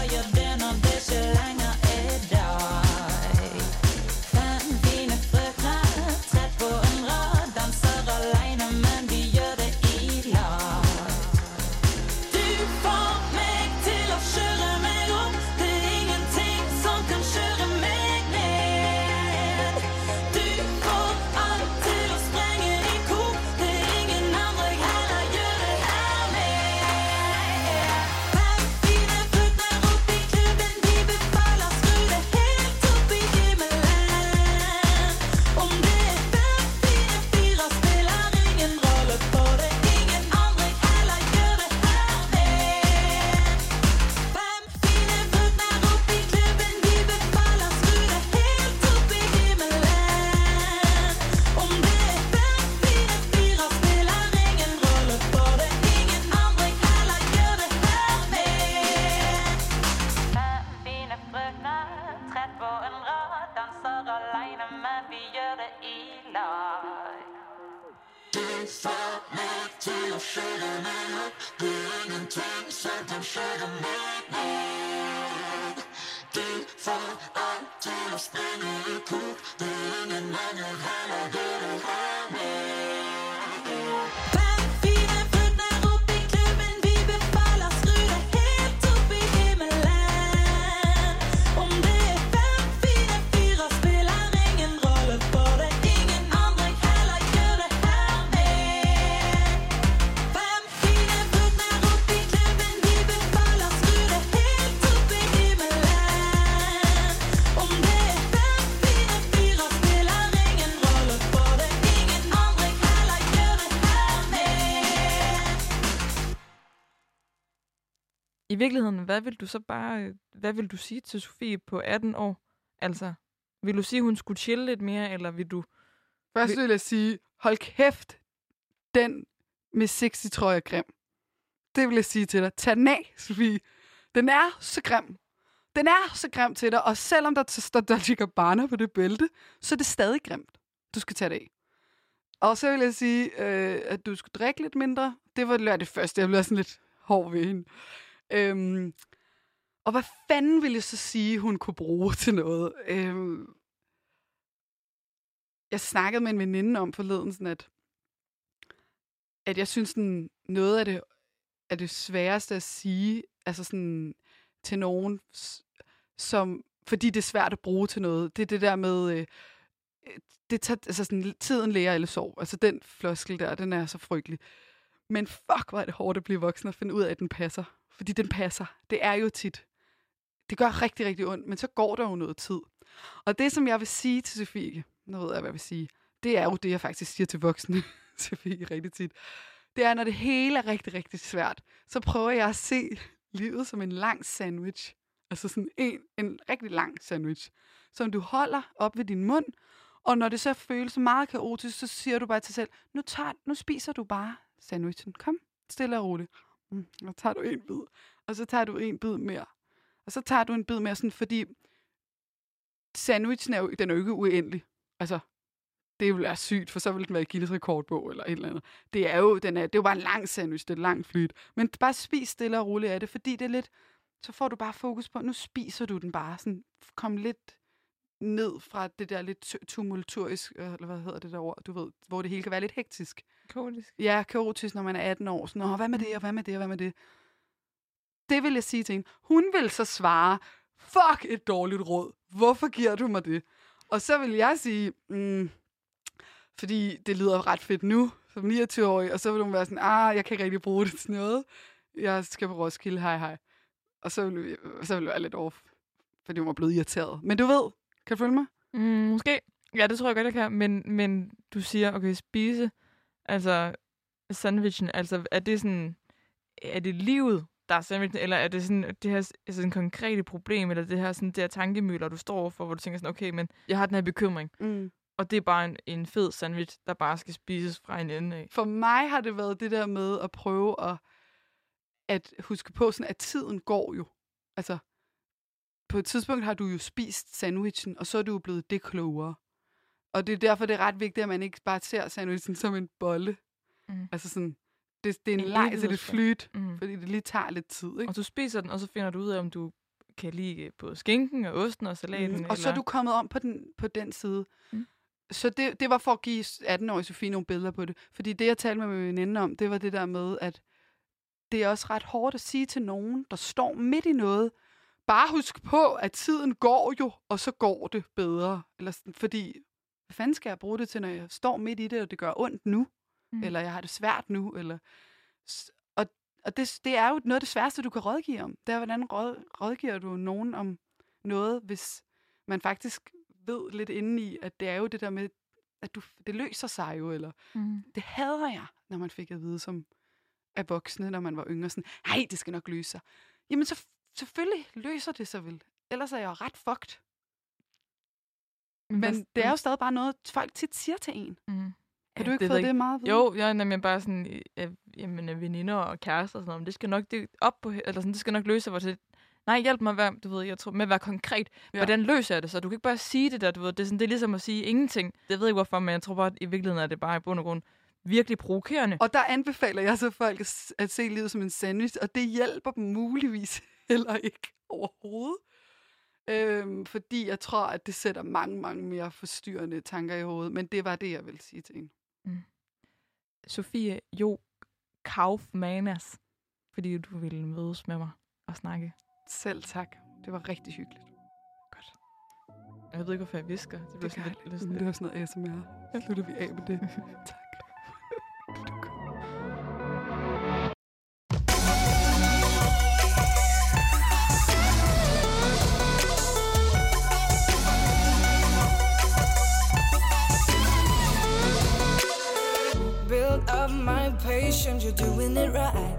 I: virkeligheden, hvad vil du så bare, øh, hvad vil du sige til Sofie på 18 år? Altså, vil du sige, hun skulle chille lidt mere, eller vil du...
D: Først vil jeg sige, hold kæft, den med sexy trøje er grim. Det vil jeg sige til dig. Tag den af, Sofie. Den er så grim. Den er så grim til dig, og selvom der t- står Dolce Gabbana på det bælte, så er det stadig grimt. Du skal tage det af. Og så vil jeg sige, øh, at du skulle drikke lidt mindre. Det var det, det første. Jeg blev sådan lidt hård ved hende. Øhm, og hvad fanden ville jeg så sige, hun kunne bruge til noget? Øhm, jeg snakkede med en veninde om forleden, sådan at, at jeg synes, sådan, noget af det, af det sværeste at sige, altså sådan, til nogen, som, fordi det er svært at bruge til noget, det er det der med, øh, det tager, altså sådan, tiden lærer eller sov. Altså den floskel der, den er så frygtelig. Men fuck, hvor er det hårdt at blive voksen og finde ud af, at den passer. Fordi den passer. Det er jo tit. Det gør rigtig, rigtig ondt, men så går der jo noget tid. Og det, som jeg vil sige til Sofie, nu ved jeg, hvad jeg vil sige, det er jo det, jeg faktisk siger til voksne, Sofie, rigtig tit. Det er, når det hele er rigtig, rigtig svært, så prøver jeg at se livet som en lang sandwich. Altså sådan en, en rigtig lang sandwich, som du holder op ved din mund, Og når det så føles meget kaotisk, så siger du bare til dig selv, nu, tager, nu spiser du bare sandwichen. Kom, stille og roligt. Mm, og tager du en bid. Og så tager du en bid mere. Og så tager du en bid mere, sådan, fordi sandwichen er jo, den er jo ikke uendelig. Altså, det ville være sygt, for så ville den være i Guinness rekordbog eller et eller andet. Det er jo, den er, det er jo bare en lang sandwich, det er et flyt. Men bare spis stille og roligt af det, fordi det er lidt, så får du bare fokus på, nu spiser du den bare. Sådan, kom lidt ned fra det der lidt tu- tumulturisk, øh, eller hvad hedder det der ord, du ved, hvor det hele kan være lidt hektisk.
B: Kaotisk.
D: Ja, kaotisk, når man er 18 år. Sådan, Nå, hvad med det, og hvad med det, og hvad med det? Det vil jeg sige til hende. Hun vil så svare, fuck et dårligt råd. Hvorfor giver du mig det? Og så vil jeg sige, mm, fordi det lyder ret fedt nu, som 29-årig, og så vil hun være sådan, ah, jeg kan ikke rigtig bruge det til noget. Jeg skal på Roskilde, hej hej. Og så vil, vi- så vil det være lidt off, fordi hun var blevet irriteret. Men du ved, kan du følge mig?
B: Mm, måske. Ja, det tror jeg godt, jeg kan. Men, men du siger, okay, spise, altså sandwichen, altså er det sådan, er det livet, der er sandwichen, eller er det sådan det her altså en konkrete problem, eller det her sådan det her tankemøller, du står for, hvor du tænker sådan, okay, men jeg har den her bekymring,
D: Mm.
B: og det er bare en, en fed sandwich, der bare skal spises fra en ende af.
D: For mig har det været det der med at prøve at, at huske på, sådan, at tiden går jo. Altså, på et tidspunkt har du jo spist sandwichen, og så er du jo blevet det klogere. Og det er derfor, det er ret vigtigt, at man ikke bare ser sandwichen som en bolle.
B: Mm.
D: Altså sådan, det, det er en,
B: En
D: leg til det flyt,
B: Mm.
D: fordi det lige tager lidt tid. Ikke?
B: Og du spiser den, og så finder du ud af, om du kan lide både skinken og osten og salaten.
D: Mm. Og så er
B: eller-
D: du kommet om på den, på den side.
B: Mm.
D: Så det, det var for at give 18-årige Sofie nogle billeder på det. Fordi det, jeg talte med min veninde om, det var det der med, at det er også ret hårdt at sige til nogen, der står midt i noget, bare husk på, at tiden går jo, og så går det bedre. Eller sådan, fordi, hvad fanden skal jeg bruge det til, når jeg står midt i det, og det gør ondt nu?
B: Mm.
D: Eller jeg har det svært nu? Eller... Og, og det, det er jo noget af det sværeste, du kan rådgive om. Det er, hvordan råd, rådgiver du nogen om noget, hvis man faktisk ved lidt indeni, at det er jo det der med, at du, det løser sig jo, eller
B: Mm.
D: det hader jeg, når man fik at vide som af voksne, når man var yngre, sådan, nej, det skal nok løse sig. Jamen, så, selvfølgelig løser det sig vel. Ellers er jeg jo ret fucked. Men det er jo stadig bare noget, folk tit siger til en.
B: Mm.
D: Har du ikke
B: ved
D: fået
B: jeg
D: det meget vide?
B: Jo, jeg er bare sådan, øh, jamen, veninder og kærester og sådan noget, det skal nok det op på, eller sådan, det skal nok løse sig, hvor det, nej, hjælp mig være, du ved, jeg tror, med at være konkret. Ja. Hvordan løser jeg det så? Du kan ikke bare sige det der, du ved, det er, sådan, det er ligesom at sige ingenting. Det ved jeg ikke hvorfor, men jeg tror bare, at i virkeligheden er det bare i bund og grund virkelig provokerende.
D: Og der anbefaler jeg så folk at se livet som en sandwich, og det hjælper dem muligvis heller ikke overhovedet. Øhm, fordi jeg tror, at det sætter mange, mange mere forstyrrende tanker i hovedet. Men det var det, jeg ville sige til en.
B: Sofie Jo Kaufmanas, fordi du ville mødes med mig og snakke.
D: Selv tak. Det var rigtig hyggeligt.
B: Jeg ved ikke, hvorfor jeg visker. Det
D: Det,
B: sådan lidt,
D: lidt,
B: lidt,
D: det var sådan noget ASMR. Slutter vi af med det. tak.
K: You're doing it right.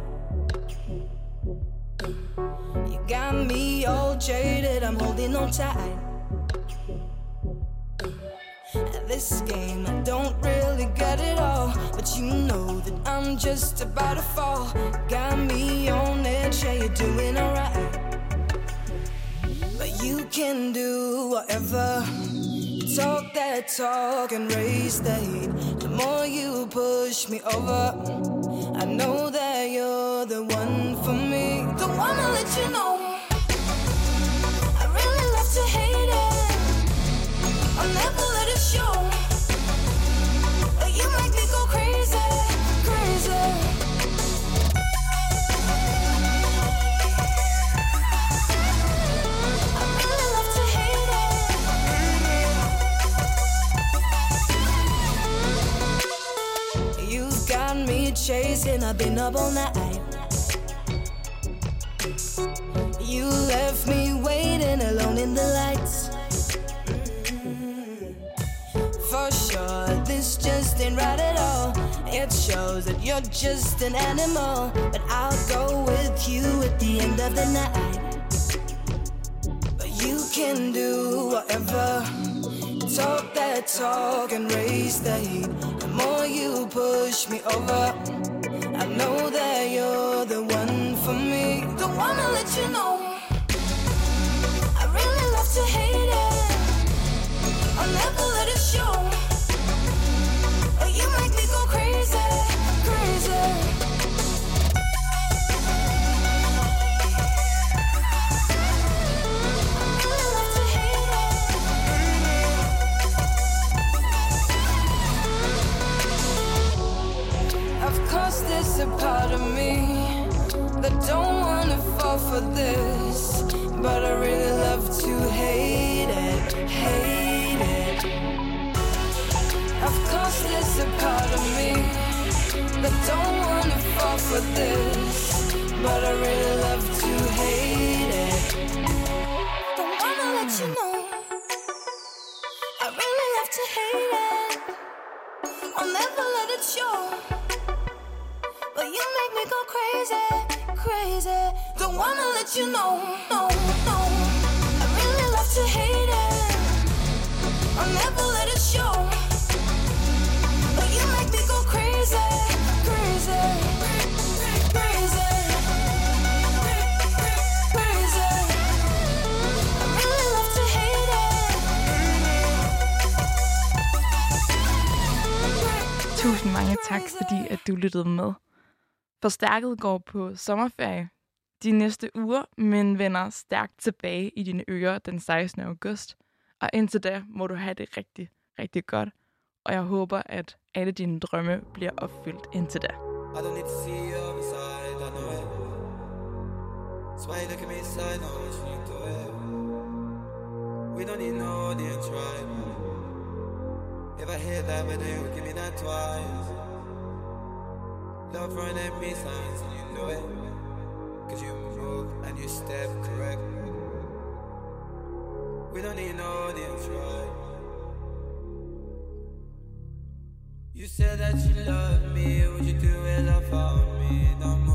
K: You got me all jaded, I'm holding on tight. At this game, I don't really get it all, but you know that I'm just about to fall. Got me on edge, yeah, you're doing alright. But you can do whatever. Talk that talk and raise the heat. The more you push me over, I know that you're the one for me. Don't wanna let you know. I've been up all night. You left me waiting alone in the lights. For sure, this just ain't right at all. It shows that you're just an animal, but I'll go with you at the end of the night. But you can do whatever. Talk that talk and raise the heat. The more you push me over. I know that you're the one for me, the one to let you know.
B: Forstærket går på sommerferie de næste uger, men vender stærkt tilbage i dine ører den 16. august. Og indtil da må du have det rigtig, rigtig godt. Og jeg håber, at alle dine drømme bliver opfyldt indtil da.
L: I don't need to see your inside, I know it. Smile like a miss, I know what you do it. We don't need no audience, right? If I hear that, but then give me that twice. Love running at me signs and you know it. Cause you move and you step correct. We don't need no audience, right? You said that you love me, would you do it all for me? Don't